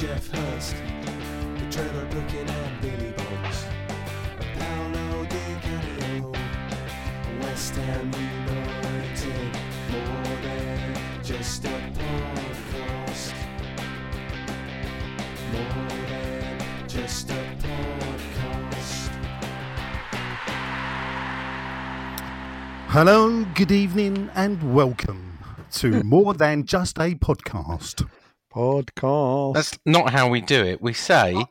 Geoff Hurst. The trailer looking at Billy Bonds. Paolo Di Canio. West Ham United. More than just a podcast. More than just a podcast. Hello, good evening, and welcome to Moore Than Just a Podcast. Podcast. That's not how we do it. We say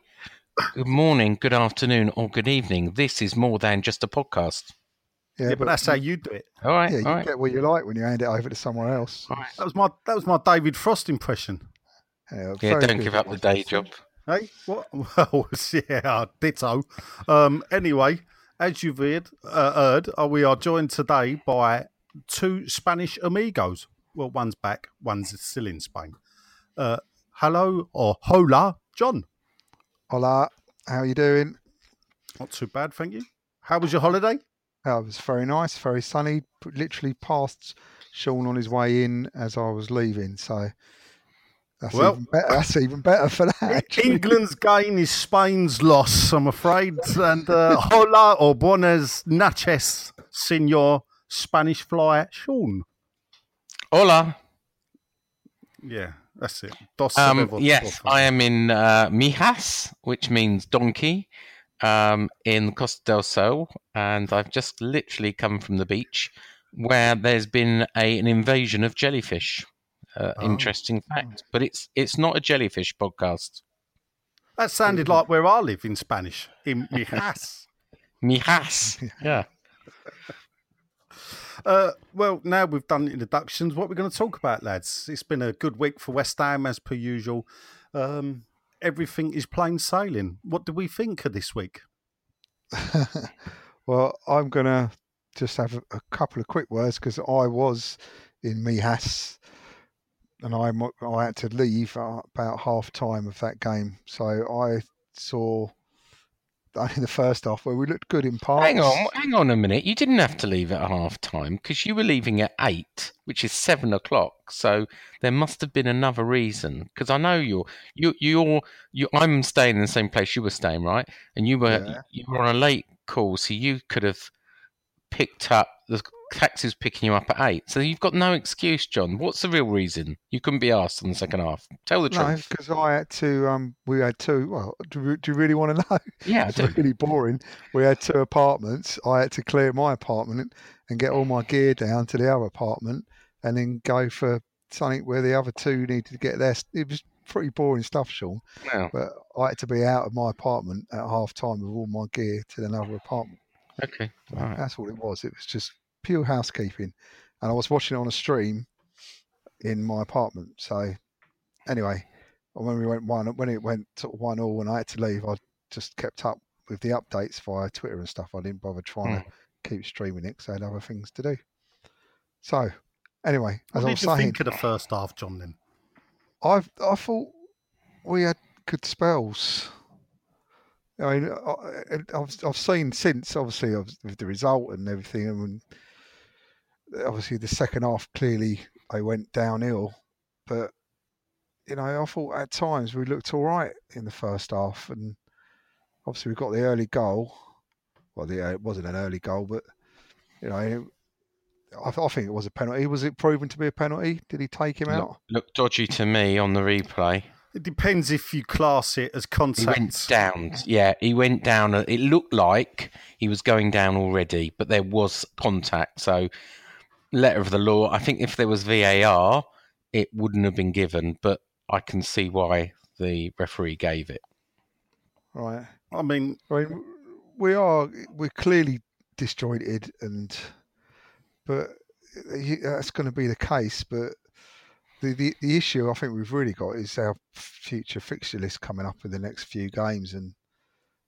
good morning, good afternoon, or good evening. This is more than just a podcast. Yeah, but that's how you do it. All right, yeah, you all right. get what you like when you hand it over to someone else. all right. That was my that was my David Frost impression. Yeah, Yeah, don't good. give up the day job. Hey, what? Well, yeah, ditto. Um, anyway, as you've heard, uh, heard uh, we are joined today by two Spanish amigos. Well, one's back, one's still in Spain. Uh, hello or hola, John. Hola, how are you doing? Not too bad, thank you. How was your holiday? Oh, it was very nice, very sunny. Literally passed Sean on his way in as I was leaving, so that's Well- even better. That's even better for that. actually. England's gain is Spain's loss, I'm afraid. And uh, hola or buenas noches, senor Spanish fly, Sean. Hola. Yeah, that's it. Dos Um, yes. I am in uh, Mijas, which means donkey, um, in Costa del Sol, and I've just literally come from the beach where there's been a, an invasion of jellyfish. Uh, Oh. Interesting fact, but it's it's not a jellyfish podcast. That sounded like where I live in Spanish, in Mijas. Mijas, yeah. Uh, well, now we've done introductions. What we're going to talk about, lads? It's been a good week for West Ham, as per usual. Um, everything is plain sailing. What do we think of this week? well, I'm gonna just have a, a couple of quick words because I was in Mijas and I I had to leave about half time of that game, so I saw only the first half where we looked good in parts. Hang on, hang on a minute. You didn't have to leave at half time because you were leaving at eight, which is seven o'clock. So there must have been another reason. Because I know you're you you're you. I'm staying in the same place you were staying, right? And you were Yeah. you were on a late call, so you could have picked up the taxi's picking you up at eight. So you've got no excuse, John. What's the real reason? You couldn't be asked in the second half. Tell the No, truth. because I had to. Um, we had two. Well, do, you- do you really want to know? Yeah, I It's really boring. We had two apartments. I had to clear my apartment and get all my gear down to the other apartment, and then go for something where the other two needed to get their. It was pretty boring stuff, Sean. No. But I had to be out of my apartment at half time with all my gear to another apartment. Okay. All right. That's all it was. It was just pure housekeeping, and I was watching it on a stream in my apartment. So anyway, when we went one, when it went one all, and I had to leave, I just kept up with the updates via Twitter and stuff. I didn't bother trying to hmm. keep streaming it because I had other things to do. So anyway, as What I was you saying, think of the first half, John? Then I I thought we had good spells. I mean, I, I've I've seen since obviously with the result and everything, and obviously the second half clearly they went downhill, but you know I thought at times we looked all right in the first half, and obviously we got the early goal. Well, the, uh, it wasn't an early goal, but you know I, I think it was a penalty. Was it proven to be a penalty? Did he take him out? Look, looked dodgy to me on the replay. It depends if you class it as contact. He went contact. down. Yeah, he went down. It looked like he was going down already, but there was contact. So, letter of the law. I think if there was VAR, it wouldn't have been given. But I can see why the referee gave it. Right. I mean, I mean, we are we're clearly disjointed, and but that's going to be the case. But the, the the issue I think we've really got is our future fixture list coming up in the next few games, and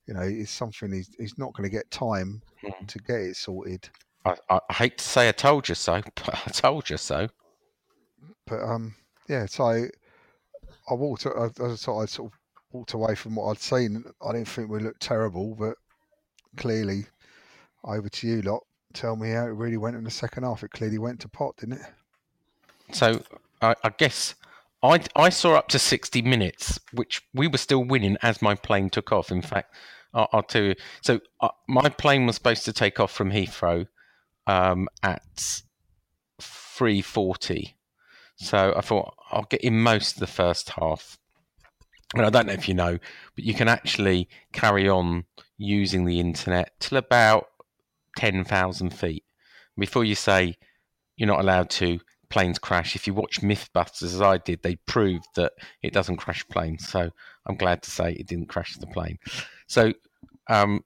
you know it's something he's, he's not going to get time Mm. to get it sorted. I, I, I hate to say I told you so, but I told you so. But um, yeah. So I walked. I, I sort I sort of walked away from what I'd seen. I didn't think we looked terrible, but clearly, over to you lot. Tell me how it really went in the second half. It clearly went to pot, didn't it? So I, I guess I, I saw up to 60 minutes, which we were still winning as my plane took off. In fact, I'll, I'll tell you. So uh, my plane was supposed to take off from Heathrow um, at 3:40. So I thought I'll get in most of the first half. And I don't know if you know, but you can actually carry on using the internet till about 10,000 feet. Before you say you're not allowed to, planes crash. If you watch Mythbusters as I did, they proved that it doesn't crash planes. So I'm glad to say it didn't crash the plane. So um,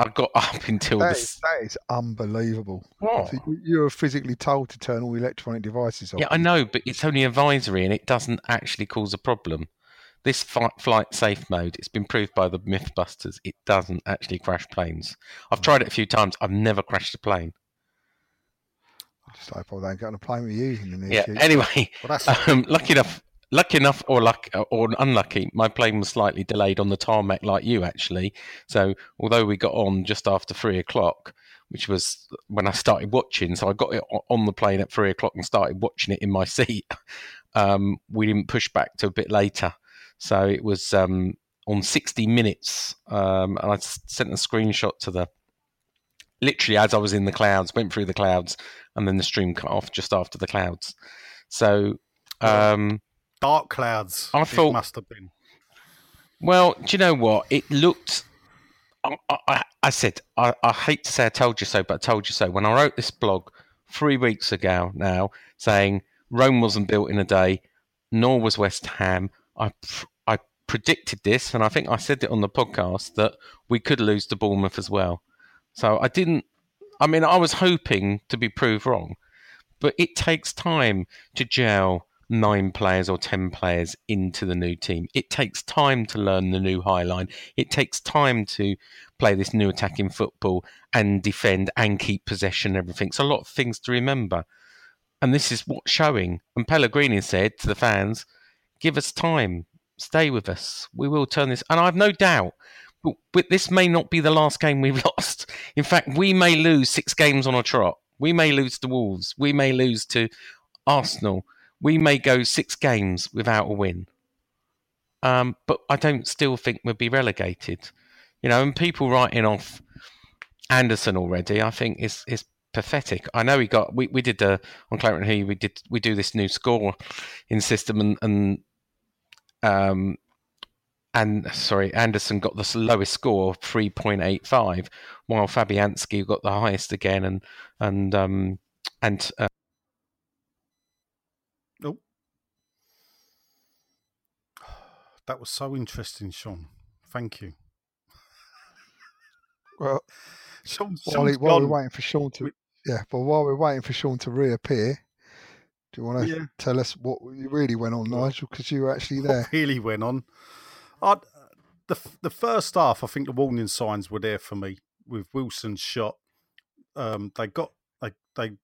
I got up until That this. is, that is unbelievable. What? So you, were physically told to turn all electronic devices off. Yeah, I know, but it's only advisory and it doesn't actually cause a problem. This fi- flight safe mode, it's been proved by the Mythbusters, it doesn't actually crash planes. I've tried it a few times. I've never crashed a plane. I just hope I don't get on a plane with you in the near Yeah. future. Anyway, well, that's um, lucky enough, lucky enough, or luck, or unlucky, my plane was slightly delayed on the tarmac, like you actually. So although we got on just after three o'clock, which was when I started watching, so I got it on the plane at three o'clock and started watching it in my seat. Um, we didn't push back to a bit later, so it was um, on sixty minutes, um, and I sent a screenshot to the. Literally, as I was in the clouds, went through the clouds, and then the stream cut off just after the clouds. So, um, dark clouds. I it thought- must have been. well, do you know what? It looked. Um, I, I, I said, I, I hate to say I told you so, but I told you so. When I wrote this blog three weeks ago now, saying Rome wasn't built in a day, nor was West Ham, I, I predicted this, and I think I said it on the podcast that we could lose to Bournemouth as well. So I didn't. I mean, I was hoping to be proved wrong, but it takes time to gel nine players or ten players into the new team. It takes time to learn the new high line. It takes time to play this new attacking football and defend and keep possession and everything. It's a lot of things to remember. And this is what's showing. And Pellegrini said to the fans, give us time. Stay with us. We will turn this. And I've no doubt. But this may not be the last game we've lost. In fact, we may lose six games on a trot. We may lose to Wolves. We may lose to Arsenal. We may go six games without a win. Um, but I don't still think we'll be relegated. You know, and people writing off Anderson already, I think is is pathetic. I know he got we, we did uh, on Clarence He we did we do this new score in system and and um and sorry Anderson got the lowest score three point eight five, while Fabianski got the highest again and and um and uh, That was so interesting, Sean. Thank you. Well, Sean, while, he- while we're waiting for Sean to, We- yeah, but while we're waiting for Sean to reappear, do you want to Yeah. tell us what really went on, Nigel? Because you were actually what there. really went on. i the the first half, I think the warning signs were there for me with Wilson's shot. Um, they got they they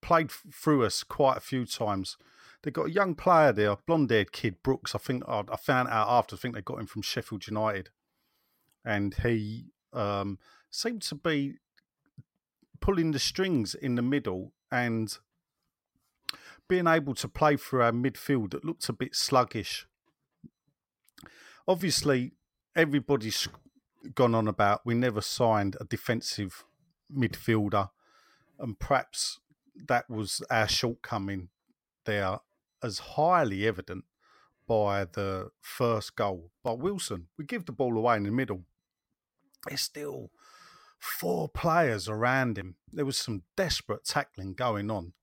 played through us quite a few times. They got a young player there, a blonde-haired kid Brooks. I think I, I found out after. I think they got him from Sheffield United, and he um, seemed to be pulling the strings in the middle and being able to play through our midfield that looked a bit sluggish. Obviously, everybody's gone on about we never signed a defensive midfielder, and perhaps that was our shortcoming there, as highly evident by the first goal by Wilson. We give the ball away in the middle. There's still four players around him. There was some desperate tackling going on.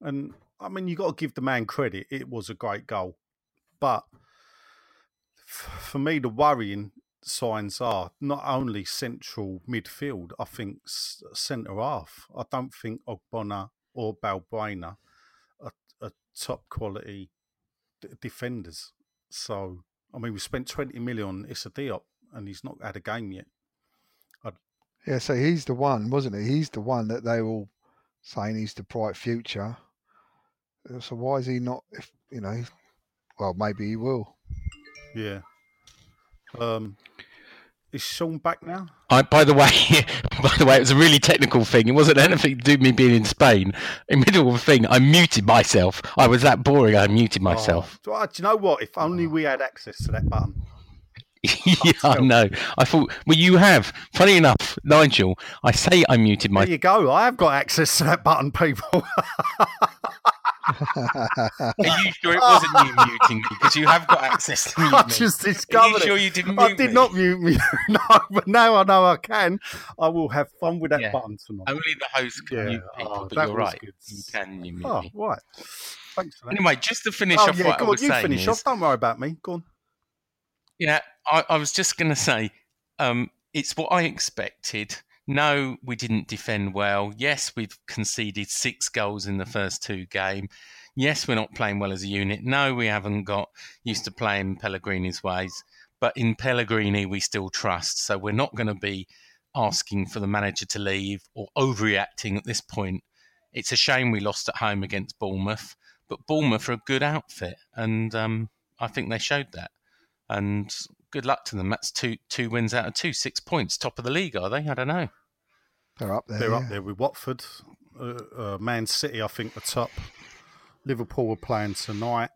And I mean, you got to give the man credit. It was a great goal. But for me, the worrying signs are not only central midfield, I think centre half. I don't think Ogbonna or Balbuena top quality d- defenders. So, I mean, we spent 20 million on Issa Diop and he's not had a game yet. Yeah, so he's the one, wasn't he? He's the one that they were all saying he's the bright future. Uh, So why is he not? If you know, well, maybe he will. Yeah. Um, is Sean back now? I, by the way, by the way, it was a really technical thing. It wasn't anything to do with me being in Spain. In the middle of a thing, I muted myself. I was that boring. I muted myself. Oh, uh, do you know what? If only we had access to that button. yeah, I know. I thought, well, you have. Funny enough, Nigel, I say I muted my. There you go. I have got access to that button, people. Are you sure it wasn't you muting me? Because you have got access to mute I me. just Are you sure you didn't I did me? not mute me. no, but now I know I can. I will have fun with that Yeah. button tonight. Only the host can Yeah, mute people, oh, but you're right. good. You can you mute Oh, me. right. Thanks for that. Anyway, just to finish oh, off yeah, what go I on. You finish is, off. Don't worry about me. Go on. Yeah, I, I was just going to say, um, it's what I expected. No, we didn't defend well. Yes, we've conceded six goals in the first two game. Yes, we're not playing well as a unit. No, we haven't got used to playing Pellegrini's ways. But in Pellegrini, we still trust. So we're not going to be asking for the manager to leave or overreacting at this point. It's a shame we lost at home against Bournemouth, but Bournemouth are a good outfit, and um, I think they showed that and good luck to them. That's two two wins out of two, six points, top of the league, are they? I don't know. They're up there. They're yeah. up there with Watford. Uh, uh, Man City, I think, the top. Liverpool are playing tonight.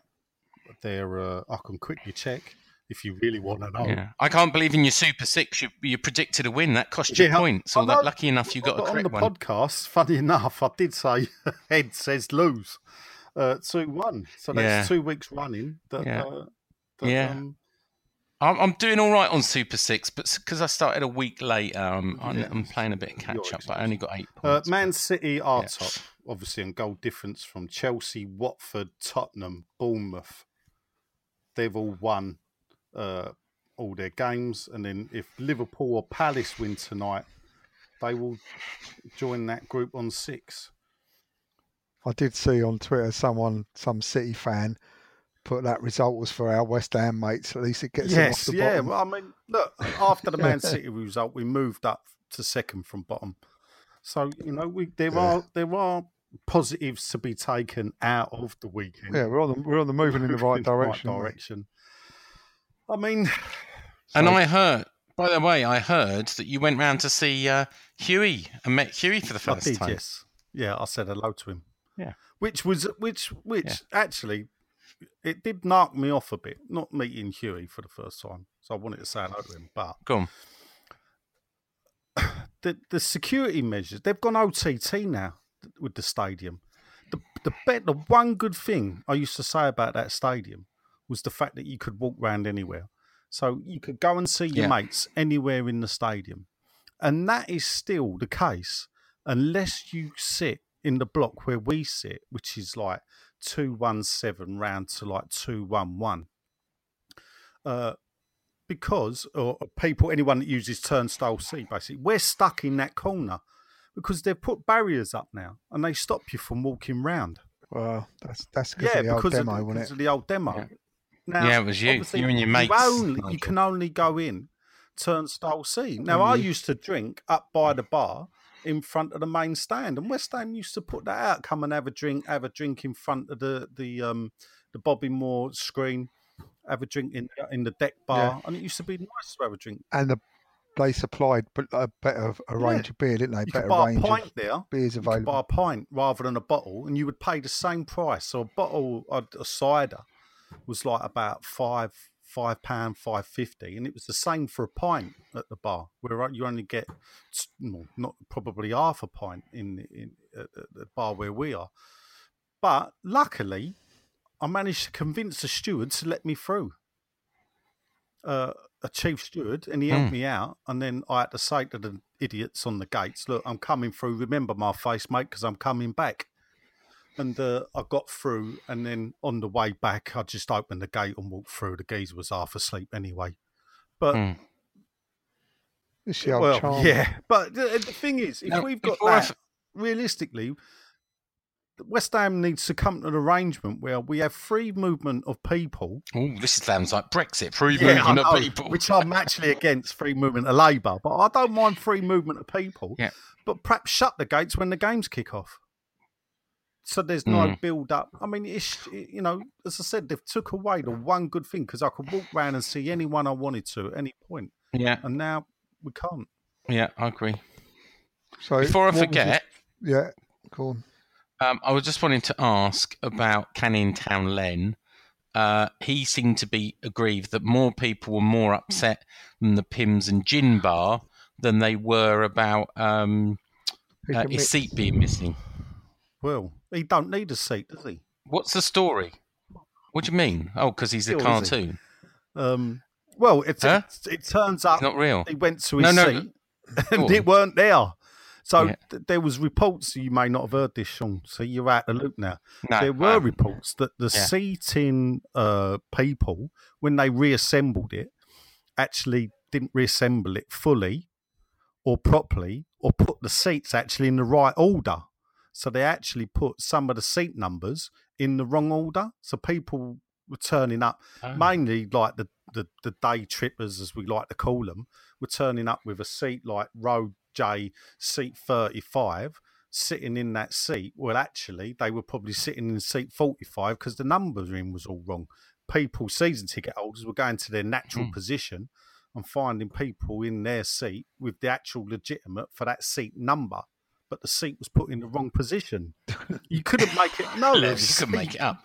They're. Uh, I can quickly check if you really want to know. Yeah, I can't believe in your Super Six you, you predicted a win. That cost you Yeah, points. I Or that lucky enough you got a But on correct the one. podcast, funny enough, I did say Ed says lose uh, two one. So that's Yeah. two weeks running. That, Yeah. uh, that, Yeah. um, I'm, I'm doing all right on Super Six, but because I started a week later, um, I'm, Yeah. I'm playing a bit of catch up. But I only got eight uh, points. Man City are Yeah. top, obviously, on goal difference from Chelsea, Watford, Tottenham, Bournemouth. They've all won uh, all their games, and then if Liverpool or Palace win tonight, they will join that group on six. I did see on Twitter someone, some City fan, put that result was for our West Ham mates. At least it gets them off Yes, the yeah. bottom. Well, I mean, look, after the Man City result, we moved up to second from bottom. So you know, we there Yeah. are there are positives to be taken out of the weekend. Yeah, we're on the we're on the moving in the right direction. mate. direction. I mean, and so- I heard, by the way, I heard that you went round to see uh, Huey and met Huey for the I first did, time. yes, yeah. I said hello to him. Yeah. which was which which Yeah. actually it did knock me off a bit. Not meeting Huey for the first time, so I wanted to say hello to him, but on. the the security measures they've gone OTT now with the stadium. The the bet the one good thing I used to say about that stadium was the fact that you could walk around anywhere. So you could go and see your Yeah. mates anywhere in the stadium. And that is still the case unless you sit in the block where we sit, which is like 217 round to like 211. Uh, because, or people, anyone that uses turnstile C, basically, we're stuck in that corner because they've put barriers up now and they stop you from walking round. Well, that's that's because Yeah, of the old because demo, of, wasn't because it? of the old demo. Yeah. Now, Yeah, it was you. obviously, You and your mates, only, you can only go in turnstile C. Now, I used to drink up by the bar in front of the main stand, and West Ham used to put that out. Come and have a drink, have a drink in front of the the um the Bobby Moore screen, have a drink in in the deck bar, and it used to be nice to have a drink. And the they supplied a better a Yeah. range of beer, didn't they? You better buy a pint there. beers could buy a pint rather than a bottle, and you would pay the same price. So a bottle, a, a cider, was like about five five pound, five fifty, and it was the same for a pint at the bar, where you only get well, not probably half a pint in in at the bar where we are. But luckily, I managed to convince the steward to let me through. Uh, a chief steward, and he helped Hmm. me out. And then I had to say to the idiots on the gates, "Look, I'm coming through. Remember my face, mate, because I'm coming back." And uh, I got through, and then on the way back, I just opened the gate and walked through. The geezer was half asleep anyway. But. It's the old well, charm. yeah. But the, the thing is, if Now, we've got before I that, realistically, West Ham needs to come to an arrangement where we have free movement of people. Oh, this sounds like Brexit. Free Yeah, I movement of people. which I'm actually against free movement of labour, but I don't mind free movement of people. Yeah. But perhaps shut the gates when the games kick off. So there's no Mm. build up. I mean, it's you know, as I said, they've took away the one good thing because I could walk round and see anyone I wanted to at any point, yeah, and now we can't. yeah, I agree. So Before I what was it- forget, yeah, go on. Um, I was just wanting to ask about Canning Town Len. Uh, he seemed to be aggrieved that more people were more upset than the Pimm's and Gin Bar than they were about um, uh, his seat being missing. Well, he don't need a seat, does he? What's the story? What do you mean? Oh, because he's a Still, he? cartoon. Um, well, it, Huh? it, it turns out It's not real. he went to his no, seat and it weren't there. So Yeah. th- there was reports. You may not have heard this, Sean. So you're out the loop now. No, there were haven't. reports that the Yeah. seating uh, people, when they reassembled it, actually didn't reassemble it fully or properly, or put the seats actually in the right order. So they actually put some of the seat numbers in the wrong order. So people were turning up Oh. mainly like the, the, the day trippers, as we like to call them, were turning up with a seat like row J, seat 35, sitting in that seat. Well, actually, they were probably sitting in seat 45 because the numbering was all wrong. People, season ticket holders, were going to their natural Hmm. position and finding people in their seat with the actual legitimate for that seat number. But the seat was put in the wrong position. You couldn't make it. No, you was could make it up.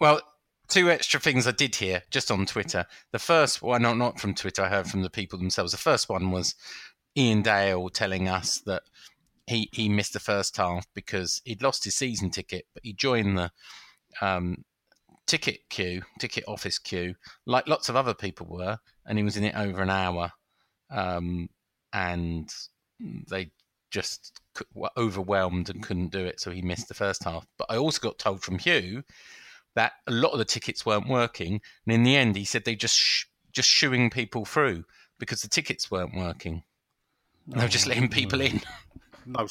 Well, two extra things I did hear just on Twitter. The first one, not not from Twitter, I heard from the people themselves. The first one was Ian Dale telling us that he he missed the first half because he'd lost his season ticket, but he joined the um, ticket queue, ticket office queue, like lots of other people were, and he was in it over an hour, um, and they just were overwhelmed and couldn't do it, so he missed the first half. But I also got told from Hugh that a lot of the tickets weren't working, and in the end, he said they just sh- just shooing people through because the tickets weren't working. They were just oh, letting people in. No,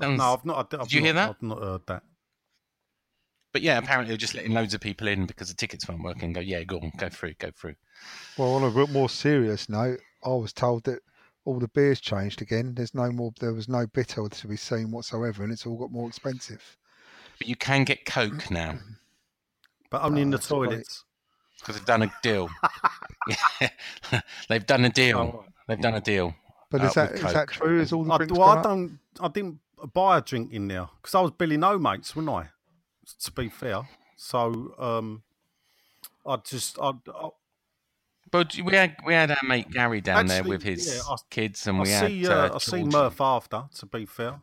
Sounds- no, I've not. I've Did you not, hear that? I've not heard that. But yeah, apparently they're just letting loads of people in because the tickets weren't working. Go, yeah, go on, go through, go through. Well, on a bit more serious note, I was told that all the beers changed again. There's no more. There was no bitter to be seen whatsoever, and it's all got more expensive. But you can get Coke now But only in the toilets. because they've done a deal. They've done a deal. They've done a deal. But Uh, is that with is that true? Is all the I, drinks well, I don't. I didn't buy a drink in there because I was Billy No mates, wasn't I? To be fair, so um, I just I, I, But we had we had our mate Gary down there with his yeah, I- kids, and I we see had. uh, Uh, I see Murph after. To be fair,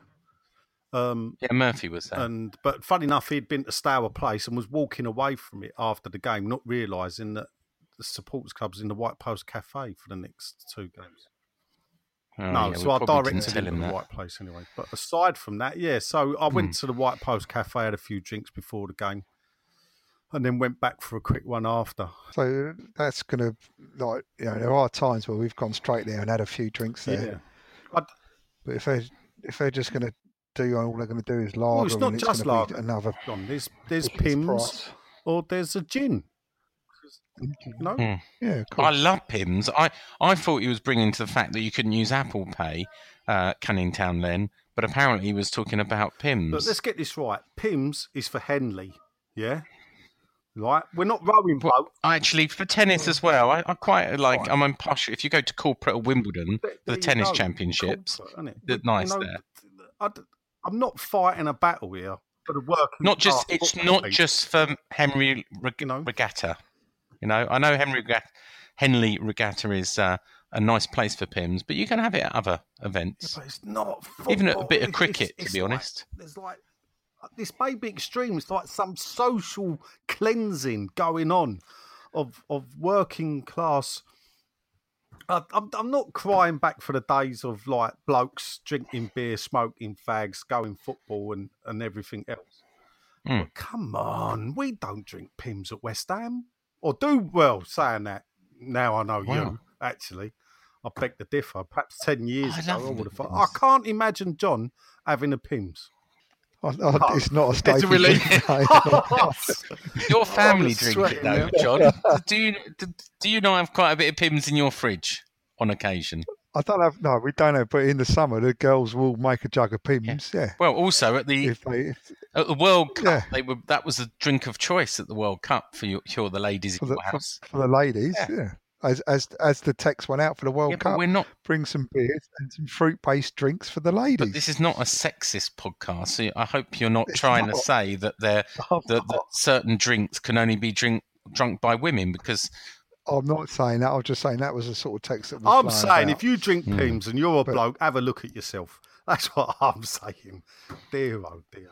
um, Yeah, Murphy was there. and but funny enough, he'd been to Stour Space and was walking away from it after the game, not realising that the supporters club's in the White Post Cafe for the next two games. Oh, no, yeah, so I directed him him to the. White Place anyway. But aside from that, yeah, so I went Hmm. to the White Post Cafe, had a few drinks before the game, and then went back for a quick one after. So that's going to like you know there are times where we've gone straight there and had a few drinks there. Yeah. But if they if they're just going to do all they're going to do is lager, Well, it's not it's just gonna lager. another John, there's there's Pimm's price. or there's a gin. No, Hmm. Yeah, of I love Pimm's. I, I thought he was bringing to the fact that you couldn't use Apple Pay, uh, Canning Town Len, but apparently he was talking about Pimm's. but let's get this right. Pimm's is for Henley, yeah. Right, we're not rowing Well, boat. Actually, for tennis as well, I, I quite like. I'm on posh. If you go to corporate or Wimbledon There- for the tennis go. championships, they're nice you know, there. I, am not fighting a battle here for the working. not just it's not league. just for Henry Reg- You know. Regatta. You know, I know Henry Regatta, Henley Regatta is uh, a nice place for Pimm's, but you can have it at other events. But it's not Even a bit of cricket, it's- to be it's like- honest. there's like this may be extreme. It's like some social cleansing going on of of working class. I, I'm I'm not crying back for the days of like blokes drinking beer, smoking fags, going football, and and everything else. Mm. Come on, we don't drink Pimm's at West Ham, or do well. Saying that now, I know Wow. you actually. I beg to differ. Perhaps ten years I ago, I would have thought. I can't imagine John having a Pimm's. I, oh, I, oh, it's not a staple. really- drink, no. Your family was drink it sweating though. John. Do you do, do you not have quite a bit of Pimm's in your fridge on occasion? I don't have. No, we don't have. But in the summer, the girls will make a jug of Pimm's. Yeah. Well, also at the If they, if, at the World Cup, Yeah. they were that was a drink of choice at the World Cup for your, for the ladies for in the your for, for the ladies, Yeah. yeah. As as as the text went out for the World Yeah, Cup, we're not. bring some beers and some fruit based drinks for the ladies. But this is not a sexist podcast. So I hope you're not It's trying to say that there that, that certain drinks can only be drink drunk by women because I'm not saying that. I'm just saying that was a sort of text that was. I'm saying about. if you drink Hmm. Pimm's and you're a But- bloke, have a look at yourself. That's what I'm saying. Dear oh dear.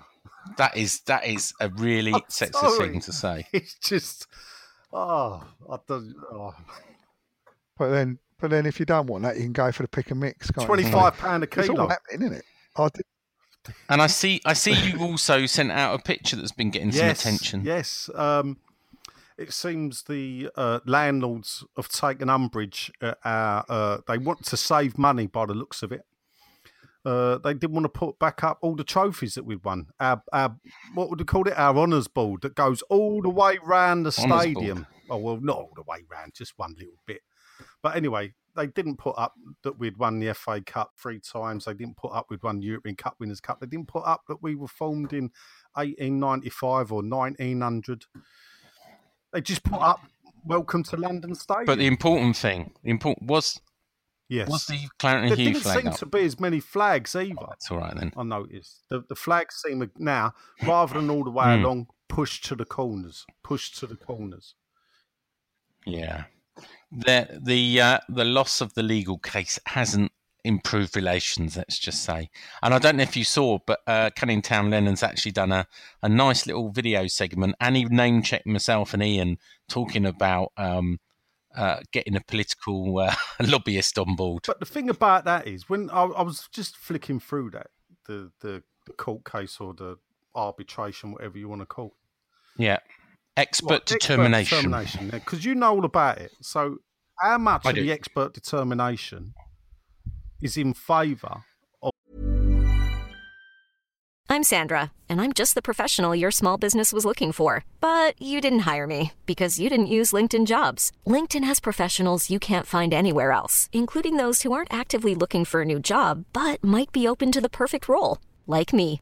that is that is a really I'm sexist sorry. thing to say. It's just oh I don't oh. But then, but then, if you don't want that, you can go for the pick and mix. Twenty five pound a kilo, It's all happening, isn't it? I did, And I see I see you also sent out a picture that's been getting some attention. yes. Um, it seems the uh, landlords have taken umbrage at our. Uh, they want to save money by the looks of it. Uh, they didn't want to put back up all the trophies that we'd won. Our, our what would we call it? Our honours board that goes all the way round the Honours stadium. Oh well, not all the way round, just one little bit. But anyway, they didn't put up that we'd won the FA Cup three times. They didn't put up we'd won the European Cup Winners' Cup. They didn't put up that we were formed in 1895 or 1900. They just put up "Welcome to London Stadium." But the important thing, the important was yes, was the Clarendon there Hugh didn't seem up. to be as many flags either. That's all right then. I noticed the the flags seem now rather than all the way Hmm. along, pushed to the corners, pushed to the corners. Yeah, the the uh, the loss of the legal case hasn't improved relations. Let's just say, and I don't know if you saw, but uh, Canning Town Lennon's actually done a, a nice little video segment, and he name checked myself and Ian talking about um, uh, getting a political uh, lobbyist on board. But the thing about that is, when I, I was just flicking through that the, the the court case or the arbitration, whatever you want to call it. Yeah, expert What, determination. determination, because you know all about it. So, how much I of do. the expert determination is in favour of. I'm Sandra, and I'm just the professional your small business was looking for. But you didn't hire me because you didn't use LinkedIn jobs. LinkedIn has professionals you can't find anywhere else, including those who aren't actively looking for a new job but might be open to the perfect role, like me.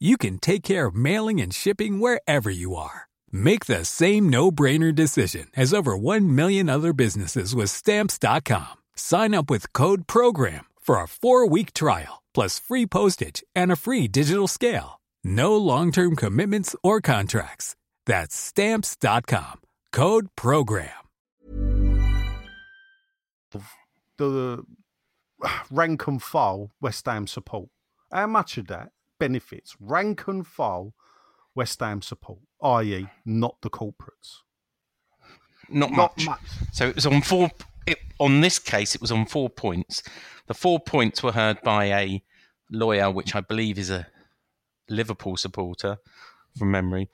you can take care of mailing and shipping wherever you are. Make the same no-brainer decision as over 1 million other businesses with stamps.com. Sign up with code program for a 4-week trial. plus free postage and a free digital scale. No long term commitments or contracts. That's stamps.com. Code program. the rank and file West Ham support. How much of that benefits rank and file West Ham support, i.e., not the corporates? Not Not much. much. So it was on four. It, on this case, it was on four points. The four points were heard by a lawyer, which I believe is a Liverpool supporter, from memory.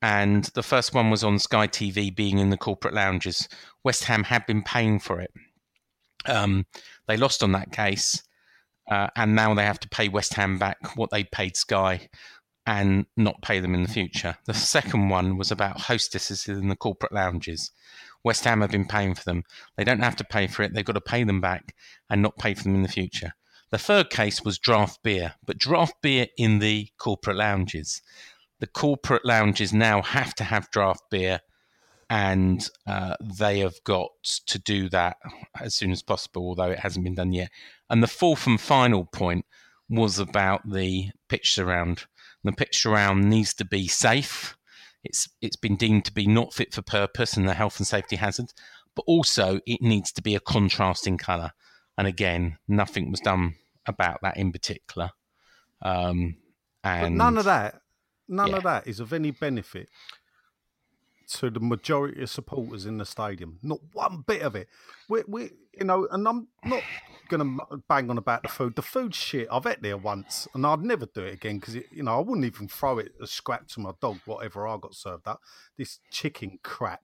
And the first one was on Sky TV being in the corporate lounges. West Ham had been paying for it. Um, they lost on that case, uh, and now they have to pay West Ham back what they paid Sky and not pay them in the future. The second one was about hostesses in the corporate lounges. West Ham have been paying for them. They don't have to pay for it. They've got to pay them back and not pay for them in the future. The third case was draft beer, but draft beer in the corporate lounges. The corporate lounges now have to have draft beer, and uh, they have got to do that as soon as possible, although it hasn't been done yet. And the fourth and final point was about the pitch surround. The pitch surround needs to be safe. It's it's been deemed to be not fit for purpose and a health and safety hazard, but also it needs to be a contrasting colour. And again, nothing was done about that in particular. Um, But and none of that, none Yeah. of that is of any benefit to the majority of supporters in the stadium. Not one bit of it. We, we, you know, and I'm not going to bang on about the food. The food's shit. I've ate there once, and I'd never do it again because, you know, I wouldn't even throw it a scrap to my dog, whatever I got served up. This chicken crap.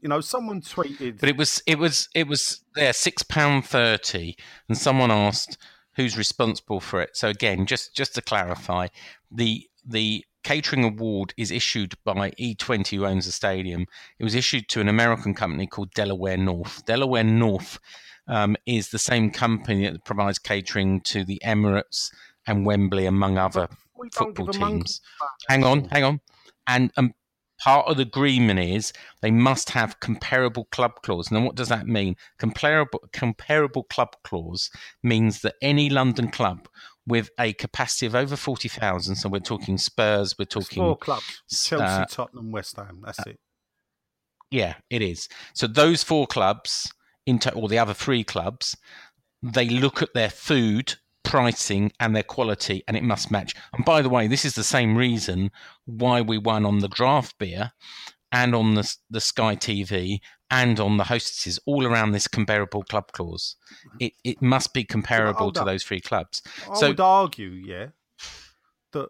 You know, someone tweeted. But it was it was it was there six pound thirty, and someone asked who's responsible for it. So again, just just to clarify, the the catering award is issued by E20, who owns the stadium. It was issued to an American company called Delaware North. Delaware North um, is the same company that provides catering to the Emirates and Wembley, among other we football give a monkey teams. Hang on, hang on. And um, part of the agreement is they must have comparable club clause. Now, what does that mean? Comparable comparable club clause means that any London club with a capacity of over forty thousand, so we're talking Spurs, we're It's talking four clubs: Chelsea, uh, Tottenham, West Ham. That's it. Yeah, it is. So those four clubs, into or the other three clubs, they look at their food pricing and their quality, and it must match. And by the way, this is the same reason why we won on the draft beer, and on the the Sky TV, and on the hostesses, all around this comparable club clause. It it must be comparable to those three clubs. I So would argue, yeah, that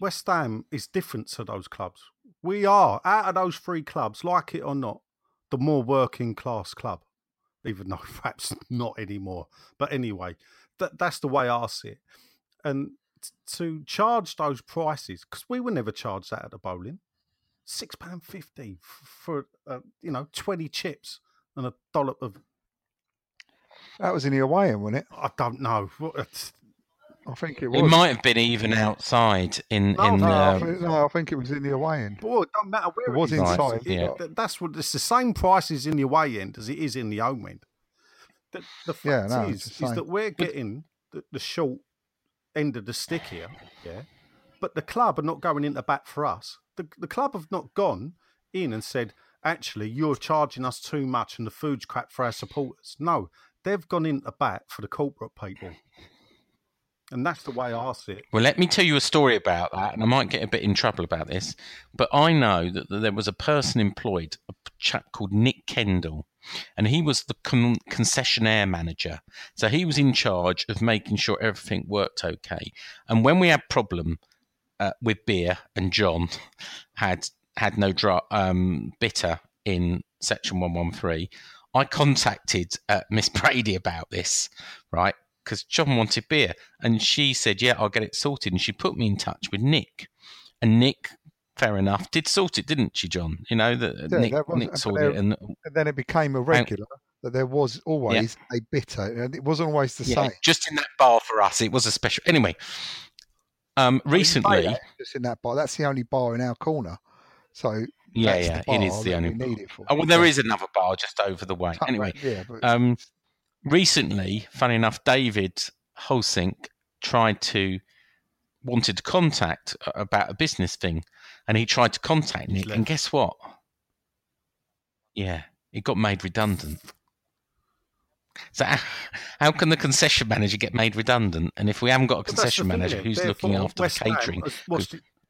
West Ham is different to those clubs. We are out of those three clubs, like it or not, the more working class club. Even though perhaps not anymore, but anyway, that that's the way I see it. And to charge those prices because we were never charged that at the Boleyn, six pound fifty for uh, you know twenty chips and a dollop of That was in the away end, wasn't it? I don't know. It's- I think it was. it might have been even outside in No, in no, I um, think, no, I think it was in the away end. Boy, it don't matter where It was is. inside, yeah. It- th- that's what it's the same prices in the away end as it is in the home end. The, the Yeah, fact no, is, the is that we're getting the, the short end of the stick here, yeah. But the club are not going into bat for us. The the club have not gone in and said, actually, you're charging us too much and the food's crap for our supporters. No, they've gone in into bat for the corporate people, and that's the way I see it. Well, let me tell you a story about that, and I might get a bit in trouble about this, but I know that there was a person employed, a chap called Nick Kendall, and he was the con- concessionaire manager. So he was in charge of making sure everything worked okay. And when we had problem uh, with beer, and John had had no dra- um, bitter in section one one three, I contacted uh, Miss Brady about this, right? Because John wanted beer, and she said, "Yeah, I'll get it sorted." And she put me in touch with Nick, and Nick, fair enough, did sort it, didn't she, John? You know that Yeah, Nick, was- Nick sorted it, and And then it became a regular that there was always a bitter, and it wasn't always the yeah, same. just in that bar for us, it was a special. Anyway, um, recently, just in that bar, that's the only bar in our corner. So yeah, that's yeah, the it is the only. we need it for. Oh well, there So- is another bar just over the way. Anyway, yeah, um, recently, funny enough, David Holsink tried to wanted to contact uh, about a business thing, and he tried to contact He's Nick, and guess what? Yeah, it got made redundant. So how, can the concession manager get made redundant? And if we haven't got a But that's the concession manager, innit? who's looking after West the catering?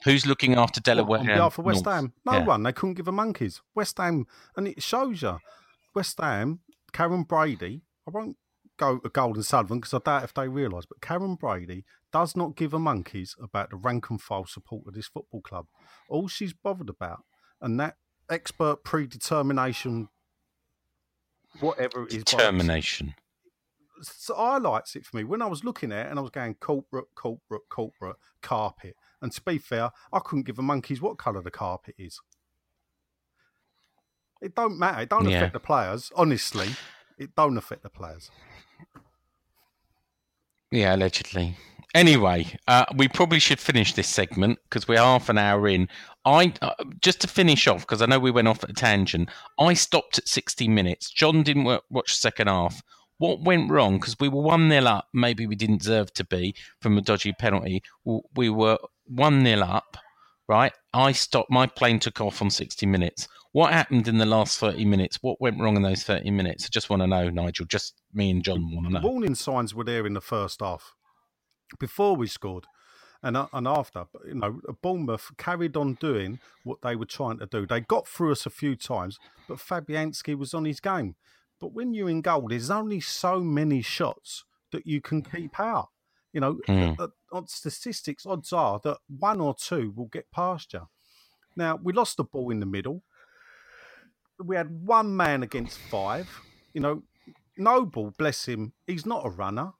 Who's looking after Delaware? What, on behalf of West North? Ham? No Yeah. one. They couldn't give a monkeys. West Ham, and it shows you. West Ham, Karren Brady. I won't go to Gold and Sullivan because I doubt if they realise, but Karren Brady does not give a monkeys about the rank and file support of this football club. All she's bothered about, and that expert predetermination, whatever it is, Determination. s- highlights it for me. When I was looking at it and I was going corporate, corporate, corporate, carpet. And to be fair, I couldn't give a monkeys what colour the carpet is. It don't matter. It don't Yeah. affect the players. Honestly, it don't affect the players. Yeah, allegedly. Anyway, uh, we probably should finish this segment because we're half an hour in. I uh, just to finish off because I know we went off at a tangent. I stopped at sixty minutes. John didn't wa- watch the second half. What went wrong? Because we were one 0 up. Maybe we didn't deserve to be from a dodgy penalty. We were one 0 up, right? I stopped. My plane took off on sixty minutes. What happened in the last thirty minutes? What went wrong in those thirty minutes? I just want to know, Nigel. Just me and John want to know. Warning signs were there in the first half before we scored. And, and after, But, you know, Bournemouth carried on doing what they were trying to do. They got through us a few times, but Fabianski was on his game. But when you're in goal, there's only so many shots that you can keep out. You know, Mm. on statistics, odds are that one or two will get past you. Now, we lost the ball in the middle. We had one man against five. You know, Noble, bless him, he's not a runner.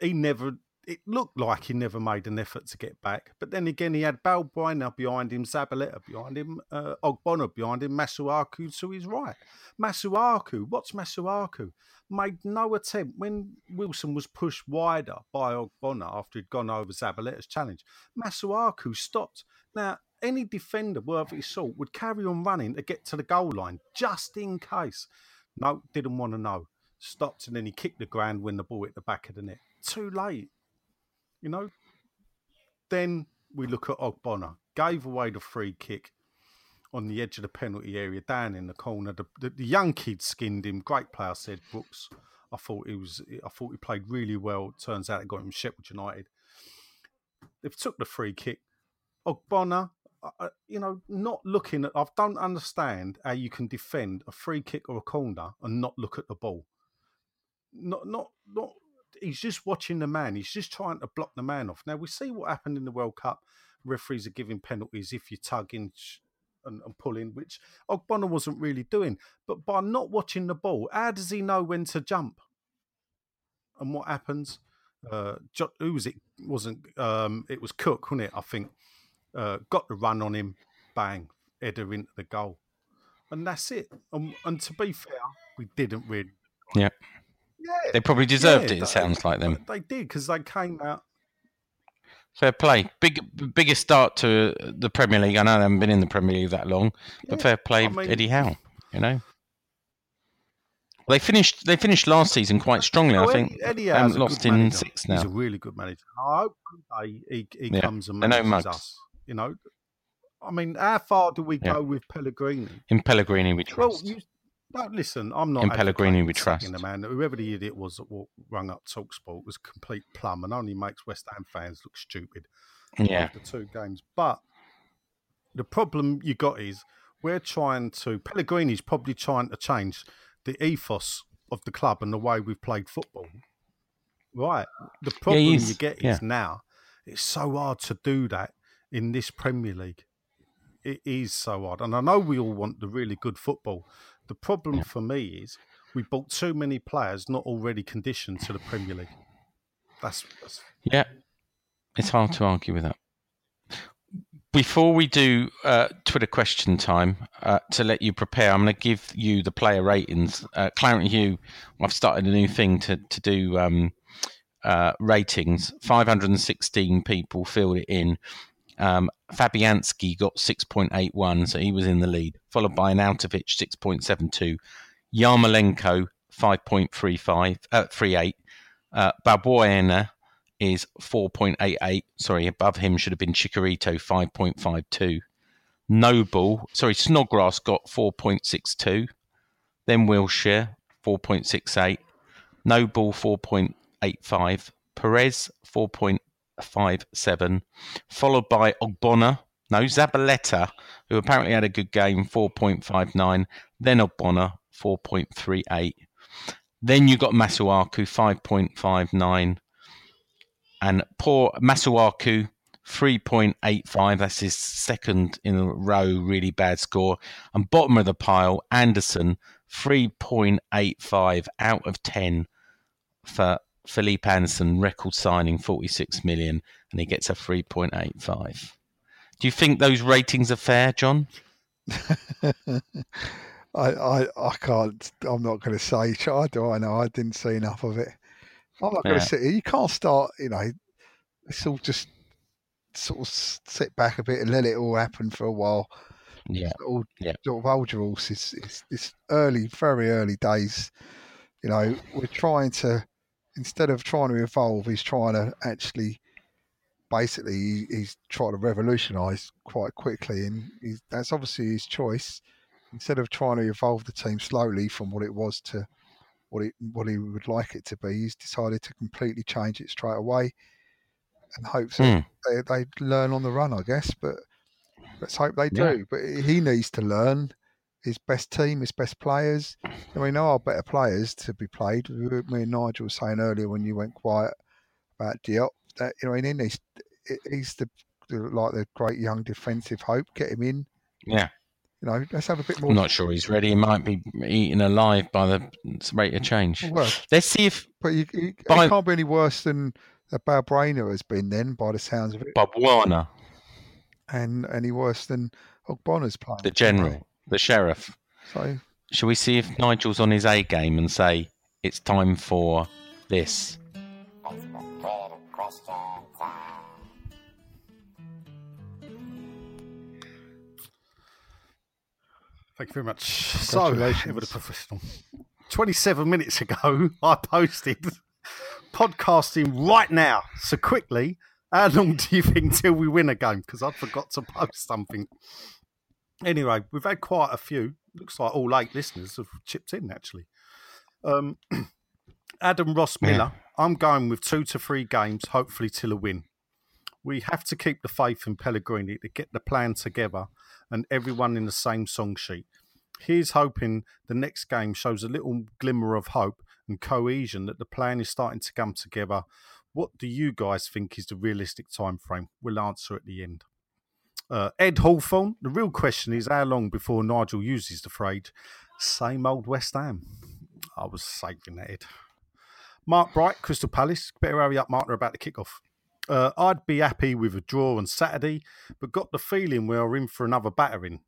He never, it looked like he never made an effort to get back. But then again, he had Balbuena behind him, Zabaleta behind him, uh, Ogbonna behind him, Masuaku to his right. Masuaku, what's Masuaku? Made no attempt when Wilson was pushed wider by Ogbonna after he'd gone over Zabaleta's challenge. Masuaku stopped. Now, any defender worth his salt would carry on running to get to the goal line just in case. No, didn't want to know. Stopped and then he kicked the ground when the ball hit the back of the net. Too late. You know? Then we look at Ogbonna. Gave away the free kick on the edge of the penalty area, down in the corner. The, the, the young kid skinned him. Great player, said Brooks. I thought he was. I thought he played really well. Turns out it got him Sheffield United. They've took the free kick. Ogbonna, you know, not looking at. I don't understand how you can defend a free kick or a corner and not look at the ball. Not, not, not. He's just watching the man. He's just trying to block the man off. Now we see what happened in the World Cup. Referees are giving penalties if you're tugging and, and pulling, which Ogbonna wasn't really doing. But by not watching the ball, how does he know when to jump? And what happens? Uh, who was it? Wasn't um, it was Cook, wasn't it? I think uh, got the run on him, bang, header into the goal, and that's it. And, and to be fair, we didn't really. Yeah. Yeah, They probably deserved yeah, it. It they- sounds like them. They did because they came out. Fair play. Big, biggest start to the Premier League. I know they haven't been in the Premier League that long, but fair play, I mean- Eddie Howe. You know, they finished. They finished last season quite strongly. I think Eddie, Eddie they Howe's a lost in manager. six He's a really good manager. I hope one day he, he Yeah, comes and manages us. You know, I mean, how far do we Yeah. go with Pellegrini? In Pellegrini, we Well, trust. you, no, listen, I'm not. In Pellegrini, we trust. The man, whoever the idiot was that wa- rung up Talksport was a complete plum and only makes West Ham fans look stupid yeah, after two games. But the problem you got is we're trying to. Pellegrini's probably trying to change the ethos of the club and the way we've played football. Right. The problem he you get yeah. is now it's so hard to do that in this Premier League. It is so hard. And I know we all want the really good football. The problem for me is we bought too many players not already conditioned to the Premier League. That's, that's yeah. It's hard to argue with that. Before we do uh, Twitter question time, uh, to let you prepare, I'm going to give you the player ratings. Uh, Clarence Hugh, I've started a new thing to to do um, uh, ratings. 516 people filled it in. Um, Fabianski got 6.81, so he was in the lead, followed by Arnautovic 6.72, Yarmolenko 5.35, uh, 38. Uh, Balbuena is 4.88. Sorry, above him should have been Chicharito, 5.52. Noble, sorry, Snodgrass got 4.62. Then Wilshere, 4.68. Noble, 4.85. Perez, 4.57. Followed by Ogbonna, no, Zabaleta, who apparently had a good game, 4.59. Then Ogbonna, 4.38. Then you got Masuaku, 5.59. And poor Masuaku, 3.85. That's his second in a row, really bad score. And bottom of the pile, Anderson, 3.85 out of 10 for Philippe Anderson, record signing, 46 million, and he gets a 3.85. Do you think those ratings are fair, John? I, I, I can't. I'm not going to say. How do I know? I didn't see enough of it. I'm not going to sit here. You can't start. You know, it's all just sort of sit back a bit and let it all happen for a while. Yeah. All Yeah. sort of hold your horses. It's, it's early, very early days. You know, we're trying to instead of trying to evolve, he's trying to actually. Basically, he- he's trying to revolutionise quite quickly, and he's, that's obviously his choice instead of trying to evolve the team slowly from what it was to what it what he would like it to be, he's decided to completely change it straight away, and hopes that hmm. they, they learn on the run, I guess. But let's hope they Yeah. do. But he needs to learn his best team, his best players. And we know our better players to be played. Me and Nigel were saying earlier when you went quiet about Diop that you know he needs he's the, the like the great young defensive hope. Get him in. Yeah. You know, let's have a bit more I'm not sure he's ready. He might be eaten alive by the rate of change. Well, Let's see if But you, you, it can't be any worse than a Balbrainer has been then, by the sounds of it, Bob Warner, and any worse than Ogbonna's playing. the general, the sheriff, So shall we see if Nigel's on his A game and say it's time for this? Thank you very much. So, ever the professional. 27 minutes ago, I posted podcasting right now. So, quickly, how long do you think till we win a game? Because I forgot to post something. Anyway, we've had quite a few. Looks like all eight listeners have chipped in, actually. Um, Adam Ross Miller, I'm going with two to three games, hopefully till a win. We have to keep the faith in Pellegrini to get the plan together and everyone in the same song sheet. Here's hoping the next game shows a little glimmer of hope and cohesion that the plan is starting to come together. What do you guys think is the realistic time frame? We'll answer at the end. Uh, Ed Hawthorne, the real question is how long before Nigel uses the phrase same old West Ham? I was saving that, Ed. Mark Bright, Crystal Palace. Better hurry up, Mark. They're about to kick off. Uh, I'd be happy with a draw on Saturday, but got the feeling we are in for another battering.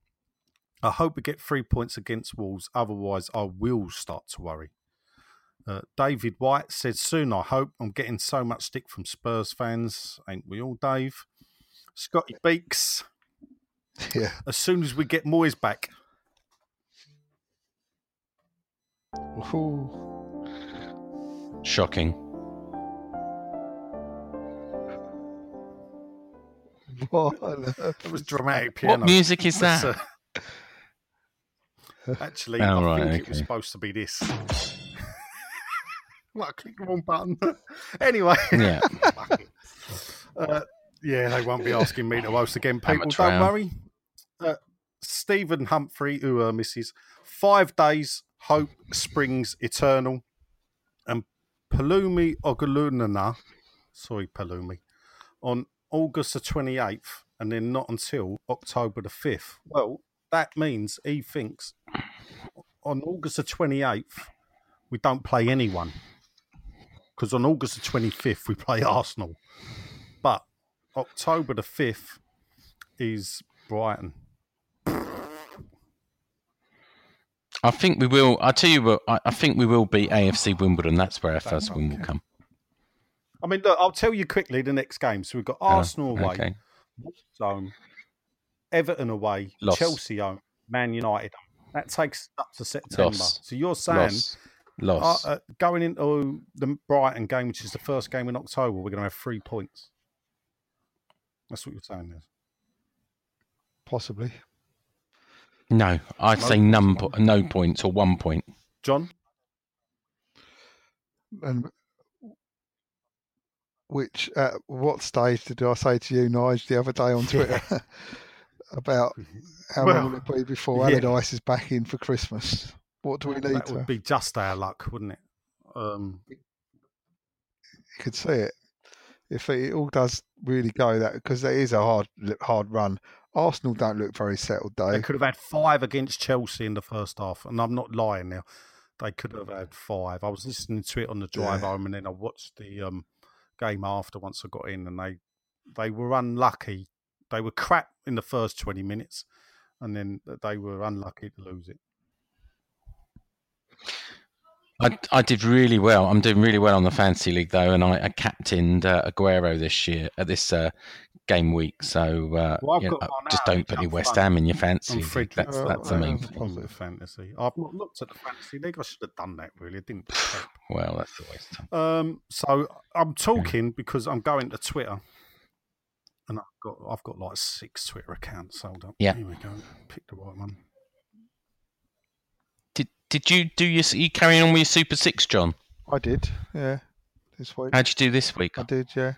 I hope we get three points against Wolves, otherwise, I will start to worry. Uh, David White said, Soon, I hope. I'm getting so much stick from Spurs fans. Ain't we all, Dave? Scotty Beaks, yeah, as soon as we get Moyes back. Ooh. Shocking. What on earth? That was dramatic piano. What music is that? uh, actually, Oh, I right, think it was supposed to be this. well, I clicked the wrong button. anyway, Yeah. uh, yeah, they won't be asking me to host again, people. Don't worry. Uh, Stephen Humphrey, who uh, misses five days, hope springs eternal, and Palumi Ogalunana, sorry, Palumi, on August the 28th, and then not until October the 5th. Well, that means he thinks on August the 28th, we don't play anyone. Because on August the 25th, we play Arsenal. But October the 5th is Brighton. I think we will. I tell you what. I, I think we will beat AFC Wimbledon. That's where our first win will come. I mean, look, I'll tell you quickly the next game. So we've got Arsenal away, Oh, Okay. Wolves home, Everton away, Loss. Chelsea home, Man United. That takes up to September. Loss. So you're saying Loss. loss. Uh, uh, going into the Brighton game, which is the first game in October, we're going to have three points. That's what you're saying. Is. Possibly. No, I'd No say points, none, po- point. no points or one point. John? And which at what stage did I say to you, Nige, the other day on Twitter about how Well, long will it be before yeah. Allardyce is back in for Christmas? What do we need That to? would be just our luck, wouldn't it? Um, You could see it if it all does really go that because it is a hard hard run. Arsenal don't look very settled, though. they could have had five against Chelsea in the first half, and I'm not lying now. They could have had five. I was listening to it on the drive Yeah. home, and then I watched the um, game after once I got in, and they they were unlucky. They were crap in the first 20 minutes, and then they were unlucky to lose it. I, I did really well. I'm doing really well on the fantasy league though, and I, I captained uh, Aguero this year at this uh, game week. So uh, Well, you know, just don't put Jump any West Ham in your fantasy. I'm league. afraid That's to- that's the uh, main uh, thing. Positive fantasy. I've not looked at the fantasy league. I should have done that. Really, I didn't. Well, that's a waste of time. Um, so I'm talking because I'm going to Twitter, and I've got I've got like six Twitter accounts. Hold up. Yeah. Here we go. Pick the right one. Did did you do your you carrying on with your Super Six, John? I did, yeah. This week, How'd you do this week? I did, yeah.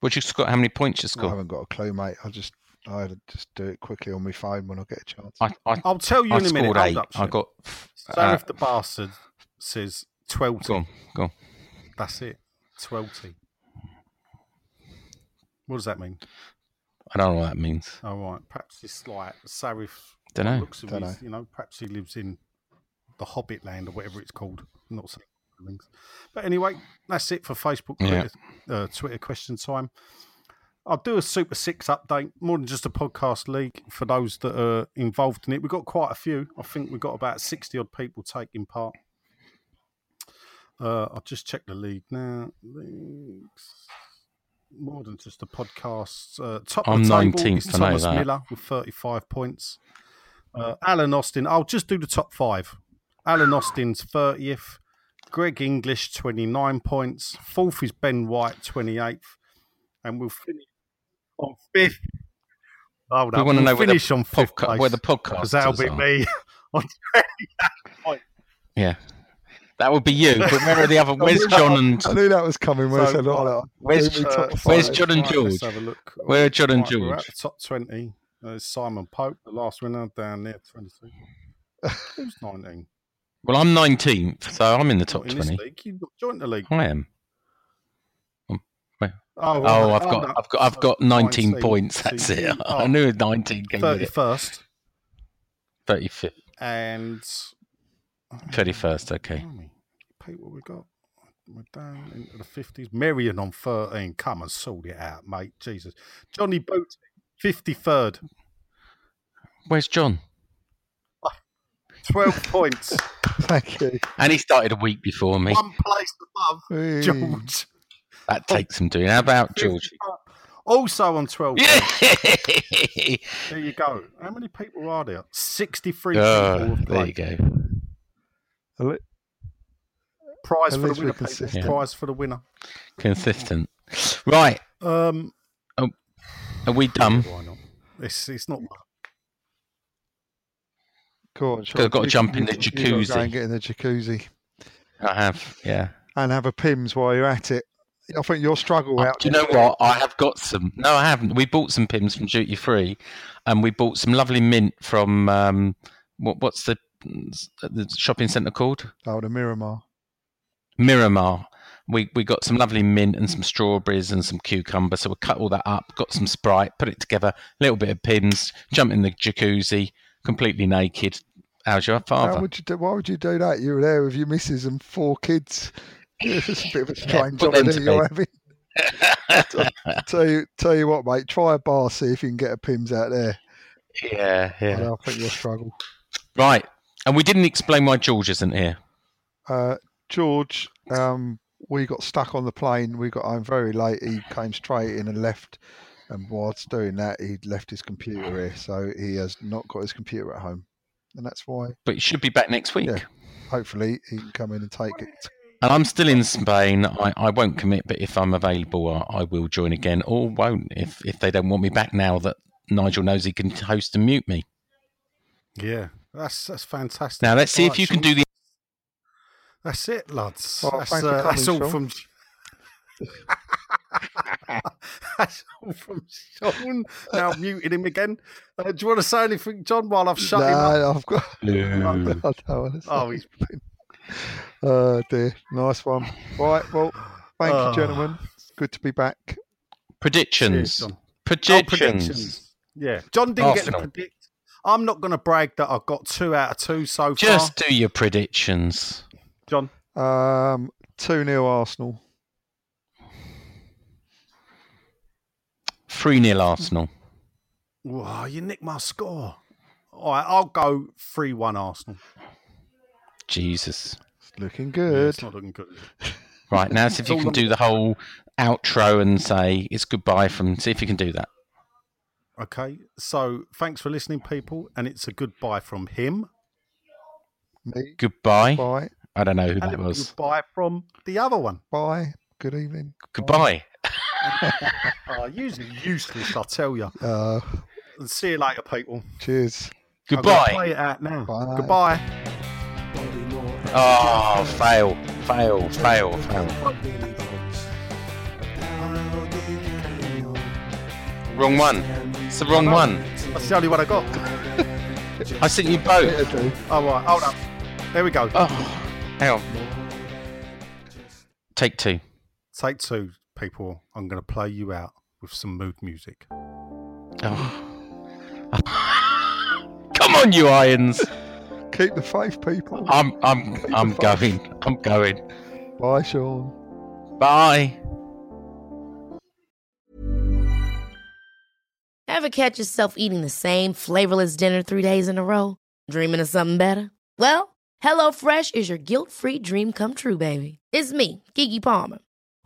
What you score? How many points you scored? I haven't got a clue, mate. I'll just I had to just do it quickly on my phone when I get a chance. I I, I'll tell you I in a minute. scored eight. I Shep. got. So uh, if the bastard says twelve, go on, go on. that's it. Twelve. What does that mean? I don't know what that means. All right, perhaps it's like Sarif. Dunno. Looks Dunno. you know, perhaps he lives in the Hobbit land or whatever it's called. I'm not saying things, but anyway, that's it for Facebook, Yeah. Twitter, uh, Twitter question time. I'll do a Super Six update, more than just a podcast league for those that are involved in it. We've got quite a few. I think we've got about sixty odd people taking part. Uh, I'll just check the league now. Leagues. More than just a podcast. Uh, top I'm of the table 19th, is Thomas that. Miller with 35 points. Uh, Alan Austin, I'll just do the top five. Alan Austin's 30th. Greg English, 29 points. Fourth is Ben White, 28th. And we'll finish on fifth. Hold We up, want to we'll know where the, finish on fifth podca- place. where the because that'll podcasters be are. me. on Yeah, that would be you. But where are the other? Where's John and I knew that was coming when I So, said, "Oh, where's- do uh, where's. John and George? Let's have a look. Where are John and Right, We're at George? the top 20. There's Simon Pope, the last winner, down there, 22. Who's 19? Well, I'm 19th, so I'm in the top in 20. league. You've joined the league. I am. Um, oh, Oh. I've oh, got, no. I've got, I've got 19 19, points. That's so it. you I knew 19 came with it. 31st 35th, and 31st. Okay. Pete, what we got? We're down into the 50s. Marion on 13. Come and sort it out, mate. Jesus. Johnny Boot, 53rd. Where's John? 12 points. Thank you. And he started a week before me. One place above Hey. George. That takes some doing. How about George? Also on 12 Yeah. points. There you go. How many people are there? 63 people Oh, have there you played. go. At Prize At for the least we're winner, people. consistent. Prize for the winner. Consistent. Right. Um, Are we done? why not? It's, it's not Go on, I've got to You- jump in the gotta Go jacuzzi. and get in the jacuzzi I have. Yeah. and have a Pimm's while you're at it. I think your struggle Oh, out. do you know what? I have got some. No, I haven't. We bought some Pimm's from Duty Free, and we bought some lovely mint from um, what, what's the the shopping centre called? Oh, the Miramar. Miramar. We we got some lovely mint and some strawberries and some cucumber. So we cut all that up, got some Sprite, put it together, a little bit of Pimm's, jump in the jacuzzi, completely naked. How's your How father? would you do? Why would you do that? You were there with your missus and four kids. It's a bit of a strange them holiday you're having. Tell you, tell you what, mate. Try a bar, see if you can get a Pimm's out there. yeah, yeah. I think you'll struggle. Right. And we didn't explain why George isn't here. Uh, George, um, we got stuck on the plane. We got home very late. He came straight in and left. And whilst doing that, he left his computer here, so he has not got his computer at home. and that's why. But he should be back next week. Yeah. Hopefully, he can come in and take it. And I'm still in Spain. I, I won't commit, but if I'm available, I, I will join again, or won't if if they don't want me back now that Nigel knows he can host and mute me. Yeah, that's that's fantastic. Now let's see Right, if you can do the. That's it, lads. Well, that's, uh, that's all Sean. from. that's all from Sean. Now I've muted him again. Uh, do you want to say anything, John? While I've shut him up. I've got. Blue. I don't Oh, say he's anything. Oh dear, nice one. Right, well, thank Oh. you, gentlemen. It's good to be back. Cheers, Predictions. Oh, Predictions. predictions. Yeah, John didn't get Arsenal. to predict. I'm not going to brag that I've got two out of two so Just far. Just do your predictions. John. Um, two 0 Arsenal. 3 0 Arsenal. Wow, you nicked my score. All right, I'll go three one Arsenal. Jesus. It's looking Yeah, good. it's not looking good. Right, now see if you can do the whole outro and say it's goodbye from. See if you can do that. Okay, so thanks for listening, people, and it's a goodbye from him. Me. Goodbye. Bye. I don't know who And that was. goodbye from the other one. Bye. Good evening. Goodbye. Oh, usually useless, I tell you. Uh, And see you later, people. cheers. Goodbye. Play it out now. Bye. Goodbye. Bodymore Oh, fail, fail, fail, fail. Billy Bonds. How did you carry on? Wrong one. It's the wrong one. That's the only one I got. I sent you both. Oh, right, hold up. There we go. Oh, hang on. Take two. Take two, people. I'm going to play you out with some mood music. Oh. Come on, you irons. Keep the faith, people. I'm, I'm, I'm going. I'm going. Bye, Sean. Bye. Ever catch yourself eating the same flavorless dinner three days in a row? Dreaming of something better? Well, HelloFresh is your guilt free dream come true, baby. It's me, Keke Palmer.